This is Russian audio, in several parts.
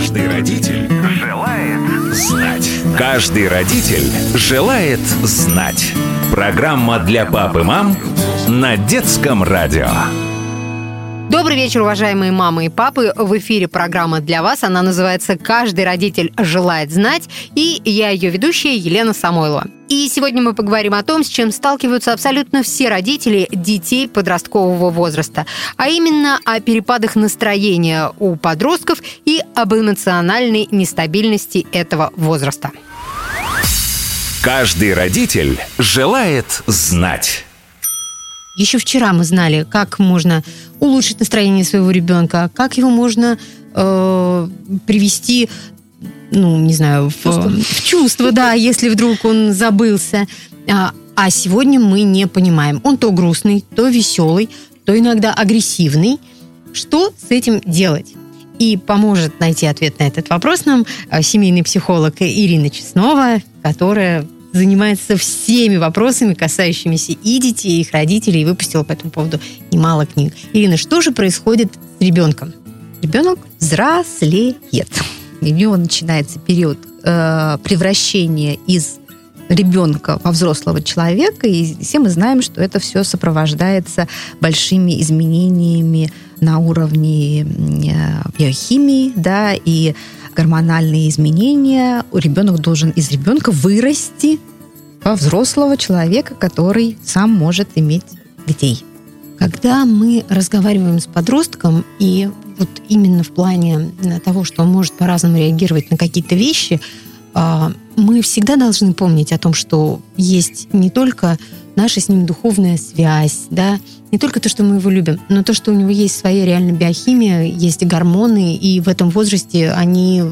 Каждый родитель желает знать. Каждый родитель желает знать. Программа для пап и мам на детском радио. Добрый вечер, уважаемые мамы и папы. В эфире программа для вас. Она называется «Каждый родитель желает знать». И я ее ведущая Елена Самойлова. И сегодня мы поговорим о том, с чем сталкиваются абсолютно все родители детей подросткового возраста, а именно о перепадах настроения у подростков и об эмоциональной нестабильности этого возраста. Каждый родитель желает знать. Еще вчера мы знали, как можно улучшить настроение своего ребенка, как его можно э, привести, ну, не знаю, в чувство, в чувство да, если вдруг он забылся. А, а сегодня мы не понимаем. Он то грустный, то веселый, то иногда агрессивный. Что с этим делать? И поможет найти ответ на этот вопрос нам э, семейный психолог Ирина Чеснова, которая занимается всеми вопросами, касающимися и детей, и их родителей, и выпустила по этому поводу немало книг. Ирина, что же происходит с ребенком? Ребенок взрослеет. У него начинается период э, превращения из ребенка во взрослого человека, и все мы знаем, что это все сопровождается большими изменениями на уровне э, биохимии, да, и гормональные изменения. Ребенок должен из ребенка вырасти во взрослого человека, который сам может иметь детей. Когда мы разговариваем с подростком, и вот именно в плане того, что он может по-разному реагировать на какие-то вещи, а, мы всегда должны помнить о том, что есть не только наша с ним духовная связь, да, не только то, что мы его любим, но то, что у него есть своя реальная биохимия, есть гормоны, и в этом возрасте они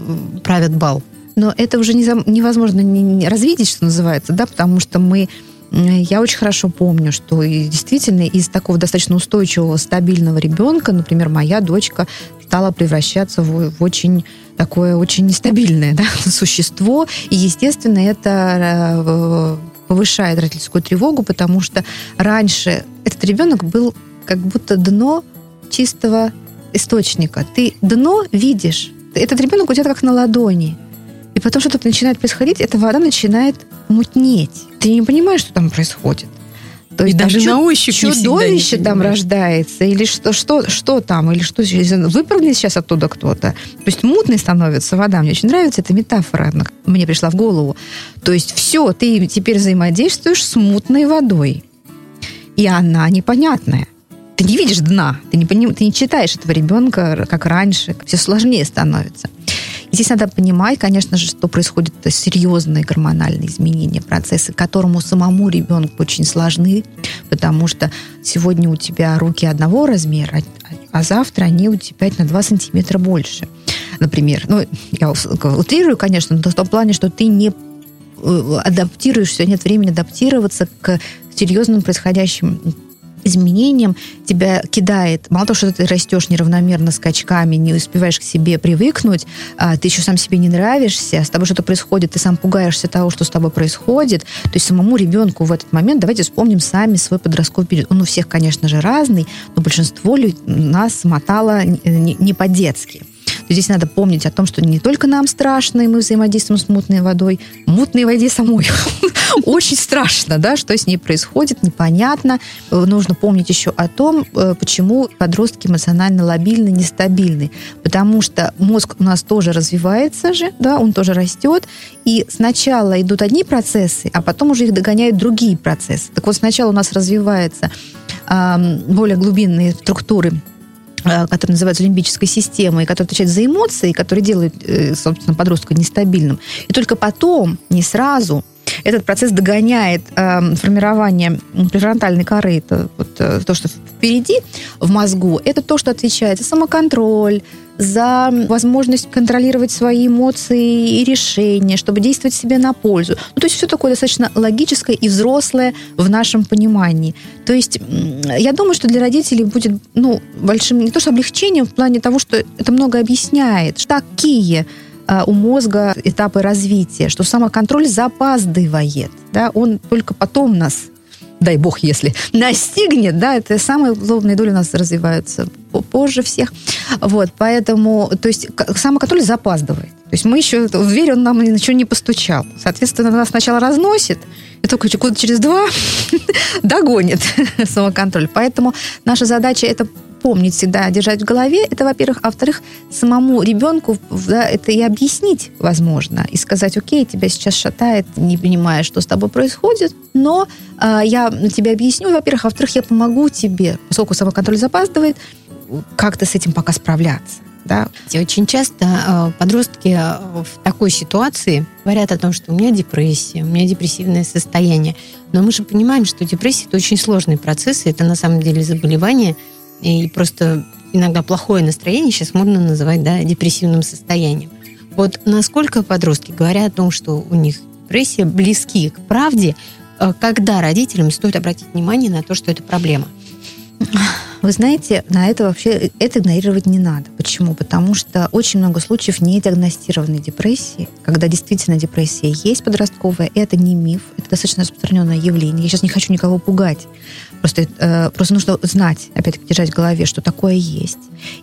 правят бал. Но это уже невозможно не развидеть, что называется, да, потому что мы я очень хорошо помню, что действительно из такого достаточно устойчивого, стабильного ребенка, например, моя дочка стала превращаться в, в очень такое очень нестабильное да, существо. И, естественно, это э, повышает родительскую тревогу, потому что раньше этот ребенок был как будто дно чистого источника. Ты дно видишь, этот ребенок у тебя как на ладони. И потом что-то начинает происходить, эта вода начинает мутнеть. Ты не понимаешь, что там происходит. То есть и даже на ощупь чудовище там рождается, или что, что, что там, или что выпрыгнет сейчас оттуда кто-то. То есть мутной становится вода. Мне очень нравится эта метафора, она мне пришла в голову. То есть все, ты теперь взаимодействуешь с мутной водой. И она непонятная. Ты не видишь дна, ты не, ты не читаешь этого ребенка, как раньше. Все сложнее становится. Здесь надо понимать, конечно же, что происходят серьезные гормональные изменения, процессы, которому самому ребенку очень сложны, потому что сегодня у тебя руки одного размера, а завтра они у тебя на 2 сантиметра больше. Например, ну, я утрирую, конечно, но в том плане, что ты не э, адаптируешься, нет времени адаптироваться к серьезным происходящим изменениям тебя кидает, мало того, что ты растешь неравномерно скачками, не успеваешь к себе привыкнуть, а ты еще сам себе не нравишься, с тобой что-то происходит, ты сам пугаешься того, что с тобой происходит. То есть самому ребенку в этот момент, давайте вспомним сами свой подростковый период. Он у всех, конечно же, разный, но большинство нас мотало не по-детски. Здесь надо помнить о том, что не только нам страшно, и мы взаимодействуем с мутной водой, мутной воде самой очень страшно, да, что с ней происходит, непонятно. Нужно помнить еще о том, э, почему подростки эмоционально лобильны, нестабильны. Потому что мозг у нас тоже развивается же, да, он тоже растет, и сначала идут одни процессы, а потом уже их догоняют другие процессы. Так вот, сначала у нас развивается более глубинные структуры который называется лимбической системой, который отвечает за эмоции, который делает, э, собственно, подростка нестабильным. И только потом, не сразу, этот процесс догоняет э, формирование префронтальной коры, это вот, э, то, что впереди в мозгу, это то, что отвечает за самоконтроль, за возможность контролировать свои эмоции и решения, чтобы действовать себе на пользу. Ну, то есть все такое достаточно логическое и взрослое в нашем понимании. То есть я думаю, что для родителей будет ну, большим не то что облегчением в плане того, что это много объясняет. Что такие а, у мозга этапы развития, что самоконтроль запаздывает, да, он только потом нас дай бог, если настигнет, да, это самые злобные доли у нас развиваются позже всех. Вот, поэтому, то есть, самоконтроль запаздывает. То есть мы еще, в дверь он нам ничего не постучал. Соответственно, нас сначала разносит, и только года через два догонит самоконтроль. Поэтому наша задача это помнить всегда, держать в голове, это, во-первых. А во-вторых, самому ребенку да, это и объяснить возможно. И сказать, окей, тебя сейчас шатает, не понимая, что с тобой происходит, но э, я тебе объясню, во-первых. А во-вторых, я помогу тебе, поскольку самоконтроль запаздывает, как-то с этим пока справляться. Да. Очень часто э, подростки э, в такой ситуации говорят о том, что у меня депрессия, у меня депрессивное состояние. Но мы же понимаем, что депрессия это очень сложный процесс, и это на самом деле заболевание, и просто иногда плохое настроение сейчас модно называть да, депрессивным состоянием. Вот насколько подростки говорят о том, что у них депрессия, близки к правде, э, когда родителям стоит обратить внимание на то, что это проблема? Вы знаете, на это вообще это игнорировать не надо. Почему? Потому что очень много случаев не диагностированной депрессии, когда действительно депрессия есть подростковая, это не миф, это достаточно распространенное явление. Я сейчас не хочу никого пугать. Просто, э, просто нужно знать, опять-таки, держать в голове, что такое есть.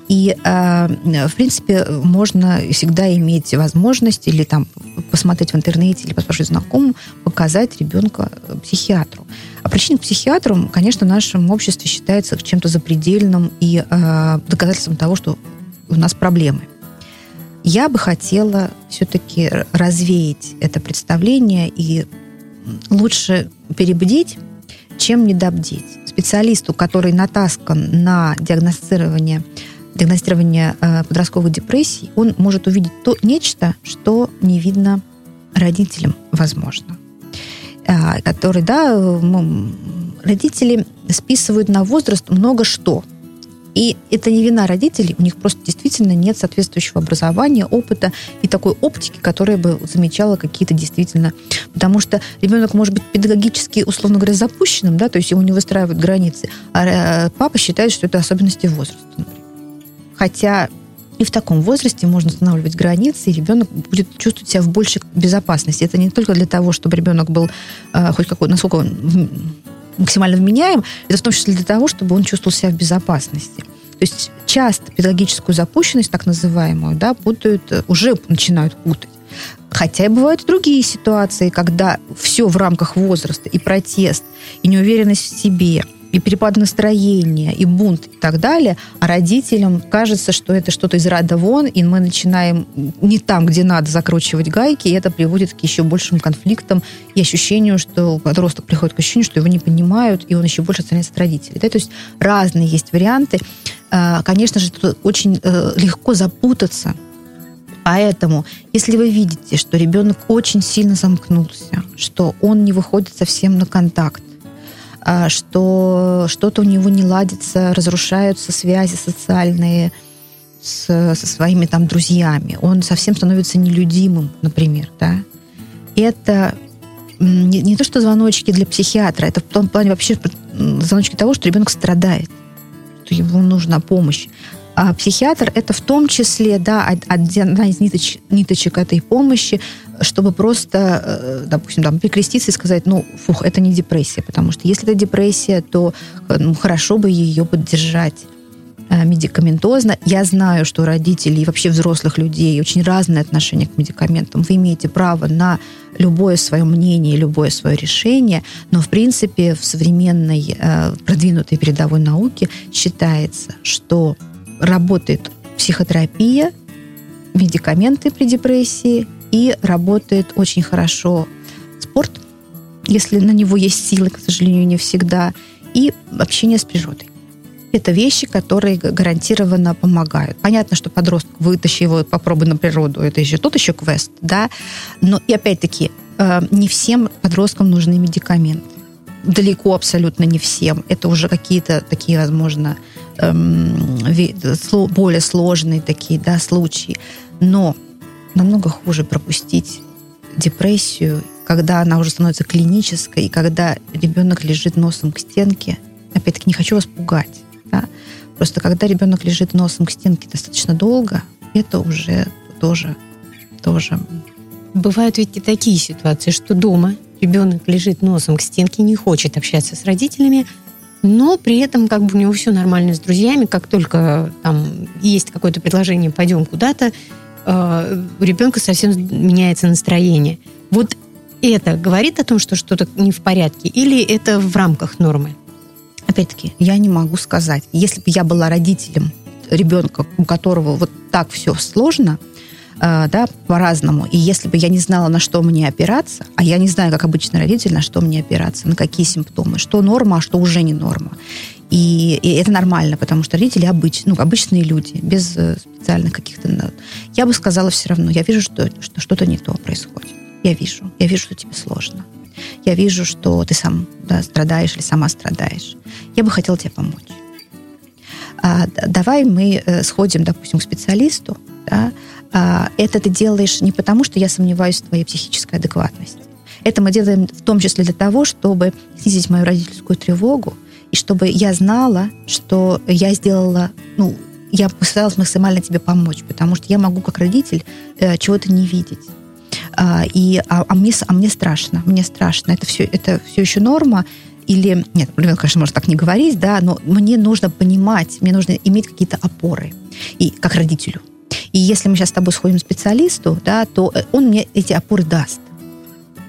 И, э, в принципе, можно всегда иметь возможность или там посмотреть в интернете, или поспрашивать знакомым, показать ребенка э, психиатру. А причина к психиатру, конечно, в нашем обществе считается чем-то запредельным и э, доказательством того, что у нас проблемы. Я бы хотела все-таки развеять это представление и лучше перебдеть, чем недобдеть. Специалисту, который натаскан на диагностирование, диагностирование э, подростковой депрессии, он может увидеть то нечто, что не видно родителям, возможно. А, который, да, родители списывают на возраст много что. И это не вина родителей, у них просто действительно нет соответствующего образования, опыта и такой оптики, которая бы замечала какие-то действительно... Потому что ребенок может быть педагогически, условно говоря, запущенным, да, то есть ему не выстраивают границы, а э, папа считает, что это особенности возраста, например. Хотя и в таком возрасте можно устанавливать границы, и ребенок будет чувствовать себя в большей безопасности. Это не только для того, чтобы ребенок был э, хоть какой, насколько он максимально вменяем, это в том числе для того, чтобы он чувствовал себя в безопасности. То есть часто педагогическую запущенность, так называемую, да, путают, э, уже начинают путать. Хотя и бывают и другие ситуации, когда все в рамках возраста, и протест, и неуверенность в себе – и перепад настроения, и бунт и так далее, а родителям кажется, что это что-то из рада вон, и мы начинаем не там, где надо закручивать гайки, и это приводит к еще большим конфликтам и ощущению, что подросток приходит к ощущению, что его не понимают, и он еще больше отстраняется от родителей. Да? То есть разные есть варианты. А, конечно же, тут очень э, легко запутаться, Поэтому, если вы видите, что ребенок очень сильно замкнулся, что он не выходит совсем на контакт, что что-то у него не ладится, разрушаются связи социальные с, со своими там друзьями. Он совсем становится нелюдимым, например, да. Это не, не то, что звоночки для психиатра, это в том плане вообще звоночки того, что ребенок страдает, что ему нужна помощь. А психиатр это в том числе, да, одна из ниточ, ниточек этой помощи, чтобы просто, э, допустим, там, перекреститься и сказать, ну, фух, это не депрессия, потому что если это депрессия, то ну, хорошо бы ее поддержать э, медикаментозно. Я знаю, что родители и вообще взрослых людей очень разное отношение к медикаментам. Вы имеете право на любое свое мнение, любое свое решение, но в принципе в современной э, продвинутой передовой науке считается, что работает психотерапия, медикаменты при депрессии и работает очень хорошо спорт, если на него есть силы, к сожалению, не всегда, и общение с природой. Это вещи, которые гарантированно помогают. Понятно, что подросток, вытащи его, попробуй на природу, это еще тот еще квест, да, но и опять-таки э, не всем подросткам нужны медикаменты. Далеко абсолютно не всем. Это уже какие-то такие, возможно, эм, более сложные такие да, случаи. Но намного хуже пропустить депрессию, когда она уже становится клинической, и когда ребенок лежит носом к стенке. Опять-таки, не хочу вас пугать. Да? Просто когда ребенок лежит носом к стенке достаточно долго, это уже тоже, тоже Бывают ведь и такие ситуации, что дома ребенок лежит носом к стенке, не хочет общаться с родителями, но при этом как бы у него все нормально с друзьями, как только там есть какое-то предложение, пойдем куда-то, э, у ребенка совсем меняется настроение. Вот это говорит о том, что что-то не в порядке, или это в рамках нормы? Опять-таки, я не могу сказать. Если бы я была родителем ребенка, у которого вот так все сложно, э, да, по-разному. И если бы я не знала, на что мне опираться, а я не знаю, как обычный родитель, на что мне опираться, на какие симптомы, что норма, а что уже не норма. И, и это нормально, потому что родители обыч, ну, обычные люди, без э, специальных каких-то... Я бы сказала все равно, я вижу, что, что что-то не то происходит. Я вижу. Я вижу, что тебе сложно. Я вижу, что ты сам да, страдаешь или сама страдаешь. Я бы хотела тебе помочь. А, давай мы э, сходим, допустим, к специалисту, да, а, это ты делаешь не потому, что я сомневаюсь в твоей психической адекватности. Это мы делаем в том числе для того, чтобы снизить мою родительскую тревогу, и чтобы я знала, что я сделала, ну, я постаралась максимально тебе помочь, потому что я могу как родитель э, чего-то не видеть. А, и, а, а, мне, а мне страшно, мне страшно. Это все, это все еще норма. Или, нет, ребенок, конечно, может так не говорить, да, но мне нужно понимать, мне нужно иметь какие-то опоры, и как родителю. И если мы сейчас с тобой сходим к специалисту, да, то э, он мне эти опоры даст.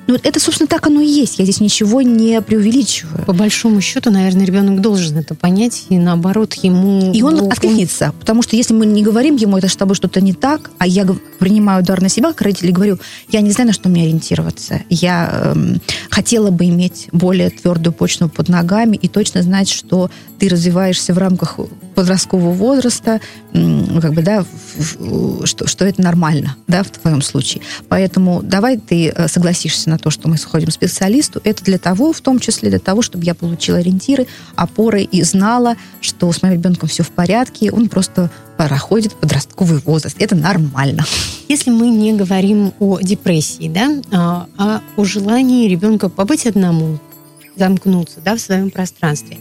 Ну, это, собственно, так оно и есть. Я здесь ничего не преувеличиваю. По большому счету, наверное, ребенок должен это понять, и наоборот, ему... И он откликнется, потому что если мы не говорим ему, это с тобой что-то не так, а я принимаю удар на себя, как родитель, и говорю, я не знаю, на что мне ориентироваться. Я эм, хотела бы иметь более твердую почву под ногами и точно знать, что ты развиваешься в рамках подросткового возраста, как бы, да, что, что это нормально, да, в твоем случае. Поэтому давай ты э, согласишься на то, что мы сходим к специалисту. Это для того, в том числе для того, чтобы я получила ориентиры, опоры и знала, что с моим ребенком все в порядке, он просто проходит подростковый возраст. Это нормально. Если мы не говорим о депрессии, да, а, а о желании ребенка побыть одному, замкнуться, да, в своем пространстве,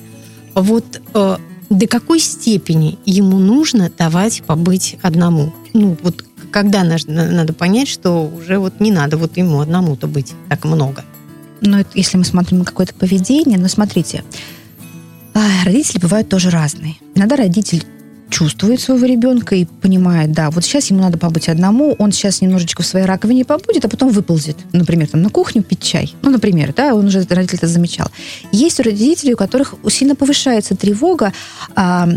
вот э, до какой степени ему нужно давать побыть одному? Ну, вот когда надо, понять, что уже вот не надо вот ему одному-то быть так много? Ну, это, если мы смотрим на какое-то поведение, ну, смотрите, родители бывают тоже разные. Иногда родитель чувствует своего ребенка и понимает, да, вот сейчас ему надо побыть одному, он сейчас немножечко в своей раковине побудет, а потом выползет, например, там на кухню пить чай. Ну, например, да, он уже родитель это замечал. Есть родители, у которых сильно повышается тревога, а,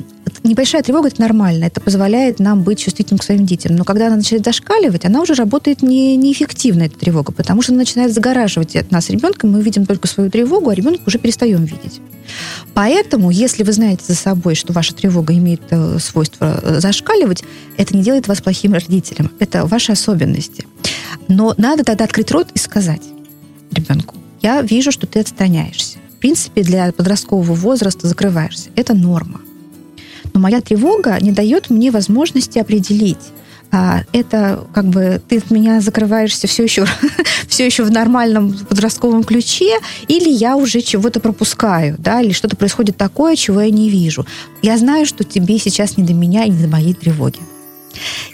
небольшая тревога это нормально, это позволяет нам быть чувствительным к своим детям. Но когда она начинает зашкаливать, она уже работает не, неэффективно, эта тревога, потому что она начинает загораживать от нас ребенка, мы видим только свою тревогу, а ребенка уже перестаем видеть. Поэтому, если вы знаете за собой, что ваша тревога имеет э, свойство э, зашкаливать, это не делает вас плохим родителем. Это ваши особенности. Но надо тогда открыть рот и сказать ребенку, я вижу, что ты отстраняешься. В принципе, для подросткового возраста закрываешься. Это норма. Но моя тревога не дает мне возможности определить, а, это как бы ты от меня закрываешься все еще, все еще в нормальном подростковом ключе, или я уже чего-то пропускаю, да, или что-то происходит такое, чего я не вижу. Я знаю, что тебе сейчас не до меня и не до моей тревоги.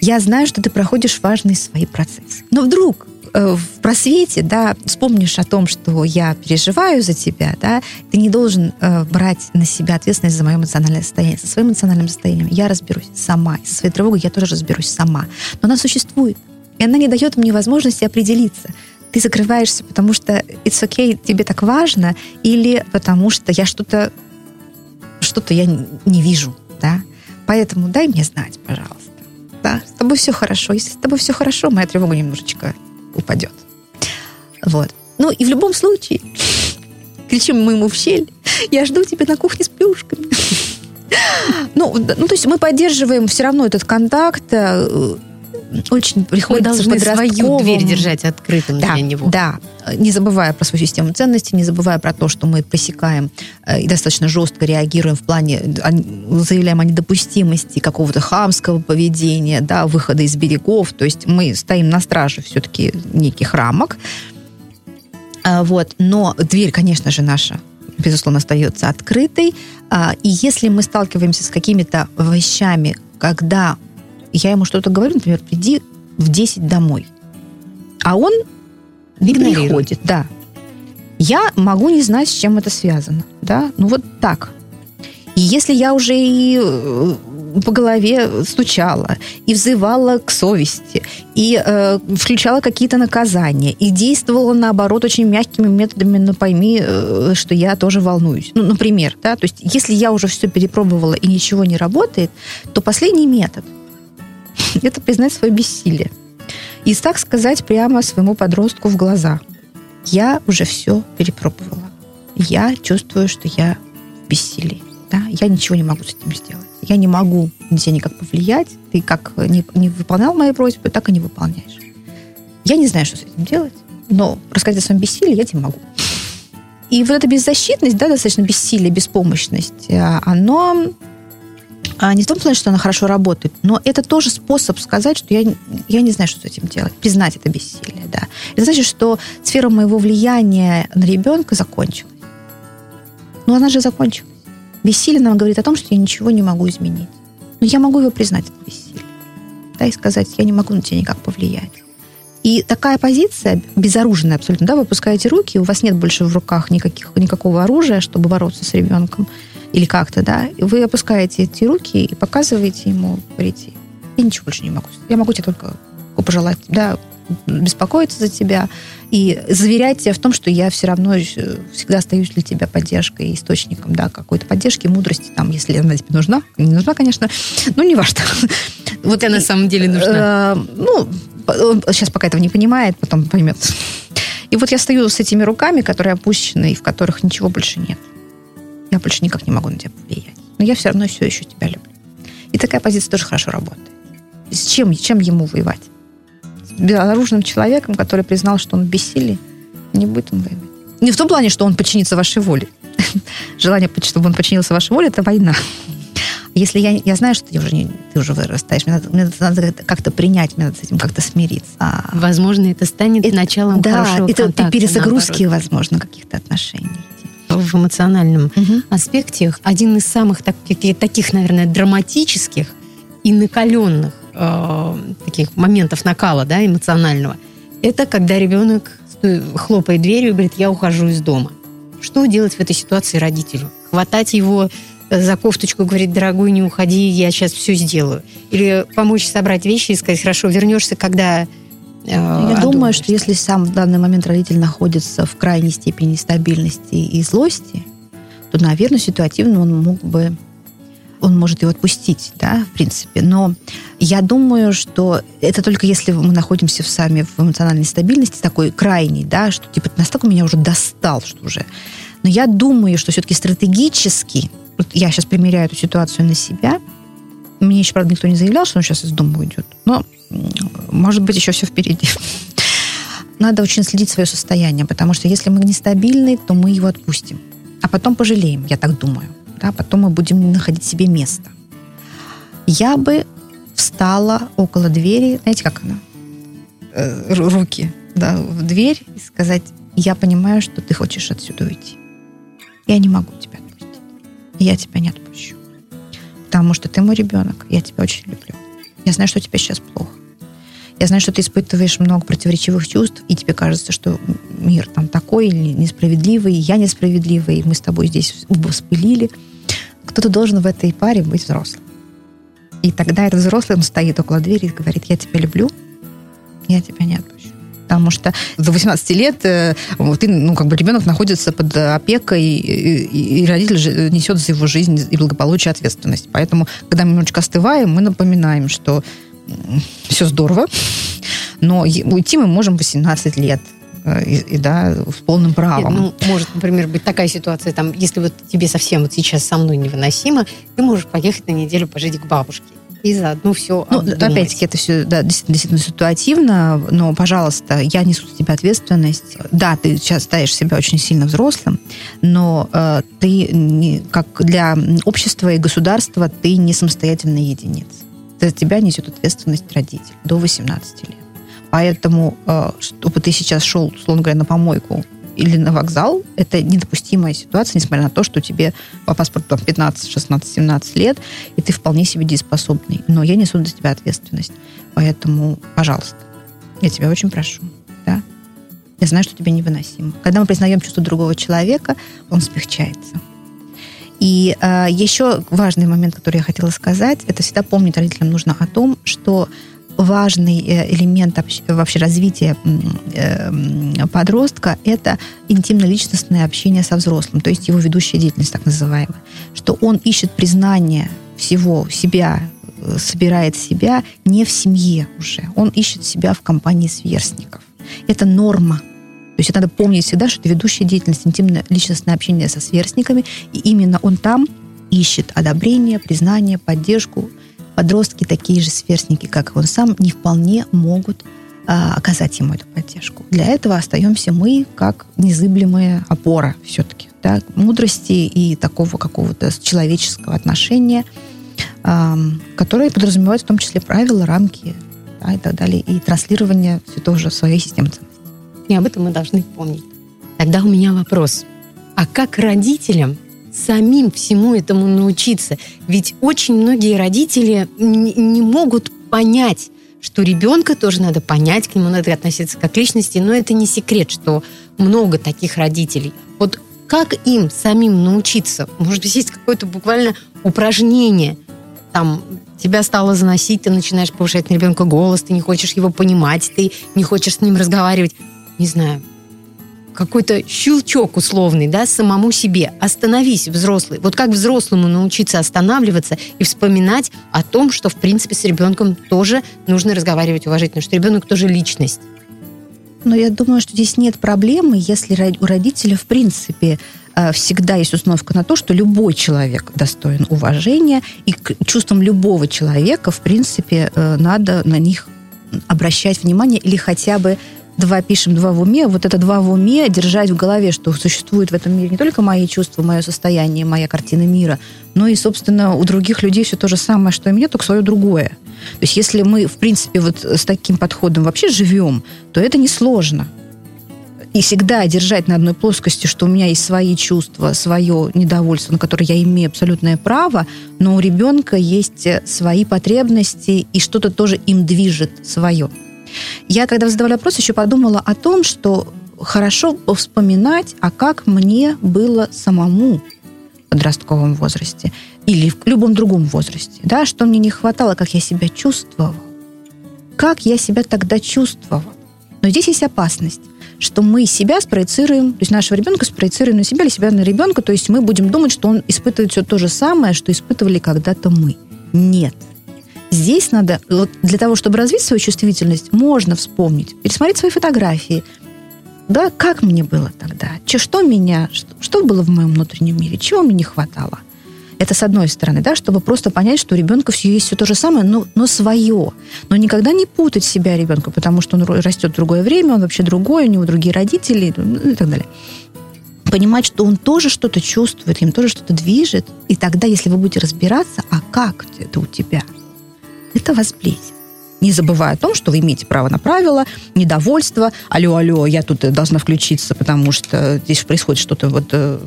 Я знаю, что ты проходишь важные свои процессы. Но вдруг в просвете, да, вспомнишь о том, что я переживаю за тебя, да, ты не должен э, брать на себя ответственность за мое эмоциональное состояние. Со своим эмоциональным состоянием я разберусь сама. Со своей тревогой я тоже разберусь сама. Но она существует. И она не дает мне возможности определиться. Ты закрываешься, потому что it's okay, тебе так важно, или потому что я что-то что-то я не вижу, да. Поэтому дай мне знать, пожалуйста. Да, с тобой все хорошо. Если с тобой все хорошо, моя тревога немножечко упадет. Вот. Ну и в любом случае, кричим мы ему в щель, я жду тебя на кухне с плюшками. Ну, ну, то есть мы поддерживаем все равно этот контакт, э, очень приходится Мы должны свою дверь держать открытым да, для него. Да, не забывая про свою систему ценностей, не забывая про то, что мы пресекаем э, и достаточно жестко реагируем в плане, заявляем о недопустимости какого-то хамского поведения, да, выхода из берегов. То есть мы стоим на страже все-таки неких рамок. А, вот. Но дверь, конечно же, наша безусловно, остается открытой. А, и если мы сталкиваемся с какими-то вещами, когда я ему что-то говорю, например, приди в 10 домой, а он не приходит, да. Я могу не знать, с чем это связано, да, ну вот так. И если я уже и э, по голове стучала, и взывала к совести, и э, включала какие-то наказания, и действовала, наоборот, очень мягкими методами, но пойми, э, что я тоже волнуюсь. Ну, например, да, то есть если я уже все перепробовала и ничего не работает, то последний метод – это признать свое бессилие. И так сказать прямо своему подростку в глаза. Я уже все перепробовала. Я чувствую, что я в бессилии. Да? Я ничего не могу с этим сделать. Я не могу тебя никак повлиять. Ты как не, не выполнял мои просьбы, так и не выполняешь. Я не знаю, что с этим делать, но рассказать о своем бессилии я тебе могу. И вот эта беззащитность, да, достаточно бессилие, беспомощность, а, оно а не в том плане, что она хорошо работает, но это тоже способ сказать, что я, я не знаю, что с этим делать, признать это бессилие, да. Это значит, что сфера моего влияния на ребенка закончилась. Но она же закончилась. Бессилие нам говорит о том, что я ничего не могу изменить. Но я могу его признать, это бессилие. Да, и сказать, я не могу на тебя никак повлиять. И такая позиция, безоружная абсолютно, да, вы опускаете руки, у вас нет больше в руках никаких, никакого оружия, чтобы бороться с ребенком или как-то, да, вы опускаете эти руки и показываете ему, говорите, я ничего больше не могу. Я могу тебе только пожелать, да, беспокоиться за тебя и заверять тебя в том, что я все равно всегда остаюсь для тебя поддержкой, источником, да, какой-то поддержки, мудрости, там, если она тебе нужна. Не нужна, конечно, но не важно. Вот я на самом деле нужна. Э, ну, сейчас пока этого не понимает, потом поймет. И вот я стою с этими руками, которые опущены, и в которых ничего больше нет. Я больше никак не могу на тебя повлиять. Но я все равно все еще тебя люблю. И такая позиция тоже хорошо работает. С чем, чем ему воевать? безоружным человеком, который признал, что он в бессилии, не будет он воевать. Не в том плане, что он подчинится вашей воле. Желание, чтобы он подчинился вашей воле, это война. Если я, я знаю, что ты уже, не, ты уже вырастаешь, мне надо, мне надо как-то принять, мне надо с этим как-то смириться. А, возможно, это станет это, началом да, хорошего это контакта. перезагрузки, наоборот. возможно, каких-то отношений. В эмоциональном угу. аспекте один из самых так, таких, наверное, драматических и накаленных э, таких моментов накала, да, эмоционального, это когда ребенок хлопает дверью и говорит, я ухожу из дома. Что делать в этой ситуации родителю? Хватать его за кофточку и говорить, дорогой, не уходи, я сейчас все сделаю. Или помочь собрать вещи и сказать, хорошо, вернешься, когда э, я думаю, что если сам в данный момент родитель находится в крайней степени стабильности и злости, то, наверное, ситуативно он мог бы он может его отпустить, да, в принципе. Но я думаю, что это только если мы находимся в сами в эмоциональной стабильности, такой крайней, да, что типа настолько меня уже достал, что уже. Но я думаю, что все-таки стратегически, вот я сейчас примеряю эту ситуацию на себя, мне еще, правда, никто не заявлял, что он сейчас из дома уйдет, но, может быть, еще все впереди. Надо очень следить свое состояние, потому что если мы нестабильны, то мы его отпустим. А потом пожалеем, я так думаю да, потом мы будем находить себе место. Я бы встала около двери, знаете, как она? Э, руки, да, в дверь и сказать, я понимаю, что ты хочешь отсюда уйти. Я не могу тебя. Я тебя не отпущу. Потому что ты мой ребенок, я тебя очень люблю. Я знаю, что тебе сейчас плохо. Я знаю, что ты испытываешь много противоречивых чувств, и тебе кажется, что мир там такой или несправедливый, я несправедливый, и мы с тобой здесь оба вспылили. Кто-то должен в этой паре быть взрослым. И тогда этот взрослый, он стоит около двери и говорит, я тебя люблю, я тебя не отпущу. Потому что до 18 лет э, ты, ну, как бы ребенок находится под опекой, и, и родитель несет за его жизнь и благополучие ответственность. Поэтому, когда мы немножечко остываем, мы напоминаем, что все здорово, но уйти мы можем 18 лет. Э, и, и да, с полным правом. Ну, может, например, быть такая ситуация, там, если вот тебе совсем вот сейчас со мной невыносимо, ты можешь поехать на неделю пожить к бабушке и заодно все Ну, опять-таки, это все да, действительно, действительно ситуативно, но, пожалуйста, я несу за тебя ответственность. Да, ты сейчас ставишь себя очень сильно взрослым, но э, ты, не, как для общества и государства, ты не самостоятельная единица. За тебя несет ответственность родитель до 18 лет. Поэтому, э, чтобы ты сейчас шел, условно говоря, на помойку или на вокзал, это недопустимая ситуация, несмотря на то, что тебе по паспорту там, 15, 16, 17 лет, и ты вполне себе дееспособный. Но я несу за тебя ответственность. Поэтому, пожалуйста, я тебя очень прошу. Да? я знаю, что тебе невыносимо. Когда мы признаем чувство другого человека, он смягчается. И э, еще важный момент, который я хотела сказать, это всегда помнить родителям нужно о том, что важный э, элемент вообще развития э, подростка – это интимно-личностное общение со взрослым, то есть его ведущая деятельность, так называемая. Что он ищет признание всего себя, э, собирает себя не в семье уже. Он ищет себя в компании сверстников. Это норма. То есть надо помнить всегда, что это ведущая деятельность, интимно-личностное общение со сверстниками, и именно он там ищет одобрение, признание, поддержку, подростки, такие же сверстники, как и он сам, не вполне могут а, оказать ему эту поддержку. Для этого остаемся мы как незыблемая опора все-таки, да, мудрости и такого какого-то человеческого отношения, а, которое подразумевает в том числе правила, рамки да, и так далее, и транслирование все тоже своей системы ценностей. И об этом мы должны помнить. Тогда у меня вопрос. А как родителям самим всему этому научиться. Ведь очень многие родители не могут понять, что ребенка тоже надо понять, к нему надо относиться как к личности, но это не секрет, что много таких родителей. Вот как им самим научиться? Может быть, есть какое-то буквально упражнение, там тебя стало заносить, ты начинаешь повышать на ребенка голос, ты не хочешь его понимать, ты не хочешь с ним разговаривать. Не знаю, какой-то щелчок условный, да, самому себе. Остановись, взрослый. Вот как взрослому научиться останавливаться и вспоминать о том, что, в принципе, с ребенком тоже нужно разговаривать уважительно, что ребенок тоже личность. Но я думаю, что здесь нет проблемы, если у родителя, в принципе, э, всегда есть установка на то, что любой человек достоин уважения, и к чувствам любого человека, в принципе, э, надо на них обращать внимание или хотя бы два пишем, два в уме, вот это два в уме держать в голове, что существует в этом мире не только мои чувства, мое состояние, моя картина мира, но и, собственно, у других людей все то же самое, что и мне, только свое другое. То есть если мы, в принципе, вот с таким подходом вообще живем, то это несложно. И всегда держать на одной плоскости, что у меня есть свои чувства, свое недовольство, на которое я имею абсолютное право, но у ребенка есть свои потребности, и что-то тоже им движет свое. Я, когда задавала вопрос, еще подумала о том, что хорошо вспоминать, а как мне было самому в подростковом возрасте или в любом другом возрасте, да, что мне не хватало, как я себя чувствовал, как я себя тогда чувствовал. Но здесь есть опасность, что мы себя спроецируем, то есть нашего ребенка спроецируем на себя или себя на ребенка, то есть мы будем думать, что он испытывает все то же самое, что испытывали когда-то мы. Нет. Здесь надо, вот для того, чтобы развить свою чувствительность, можно вспомнить, пересмотреть свои фотографии. Да, как мне было тогда? Че, что меня, что, что было в моем внутреннем мире? Чего мне не хватало? Это с одной стороны, да, чтобы просто понять, что у ребенка все есть все то же самое, но, но свое. Но никогда не путать себя ребенка, потому что он растет в другое время, он вообще другой, у него другие родители ну, и так далее понимать, что он тоже что-то чувствует, им тоже что-то движет. И тогда, если вы будете разбираться, а как это у тебя – это вас близит. Не забывая о том, что вы имеете право на правила, недовольство. Алло, алло, я тут должна включиться, потому что здесь происходит что-то вот э,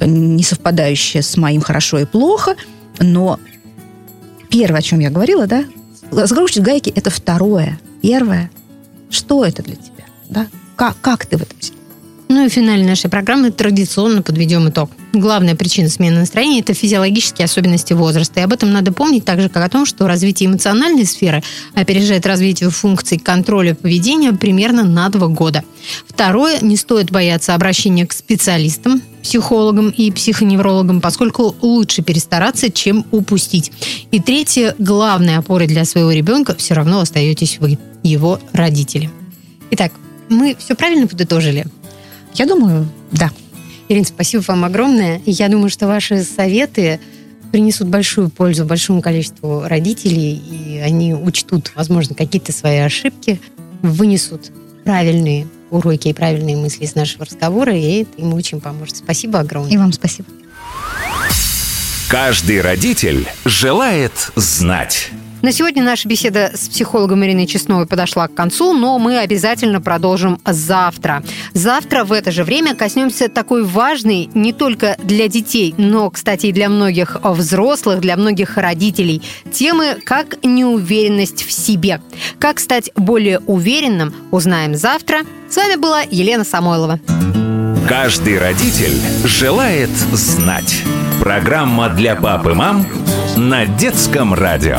не совпадающее с моим хорошо и плохо. Но первое, о чем я говорила, да, разгрузить гайки – это второе. Первое, что это для тебя, да? Как, как ты в этом? Ну и в финале нашей программы традиционно подведем итог. Главная причина смены настроения – это физиологические особенности возраста. И об этом надо помнить так же, как о том, что развитие эмоциональной сферы опережает развитие функций контроля поведения примерно на два года. Второе – не стоит бояться обращения к специалистам, психологам и психоневрологам, поскольку лучше перестараться, чем упустить. И третье – главной опорой для своего ребенка все равно остаетесь вы, его родители. Итак, мы все правильно подытожили? Я думаю, да. Ирина, спасибо вам огромное. Я думаю, что ваши советы принесут большую пользу большому количеству родителей, и они учтут, возможно, какие-то свои ошибки, вынесут правильные уроки и правильные мысли из нашего разговора, и это им очень поможет. Спасибо огромное. И вам спасибо. Каждый родитель желает знать. На сегодня наша беседа с психологом Ириной Честновой подошла к концу, но мы обязательно продолжим завтра. Завтра в это же время коснемся такой важной не только для детей, но, кстати, и для многих взрослых, для многих родителей темы как неуверенность в себе. Как стать более уверенным, узнаем завтра. С вами была Елена Самойлова. Каждый родитель желает знать. Программа для пап и мам на детском радио.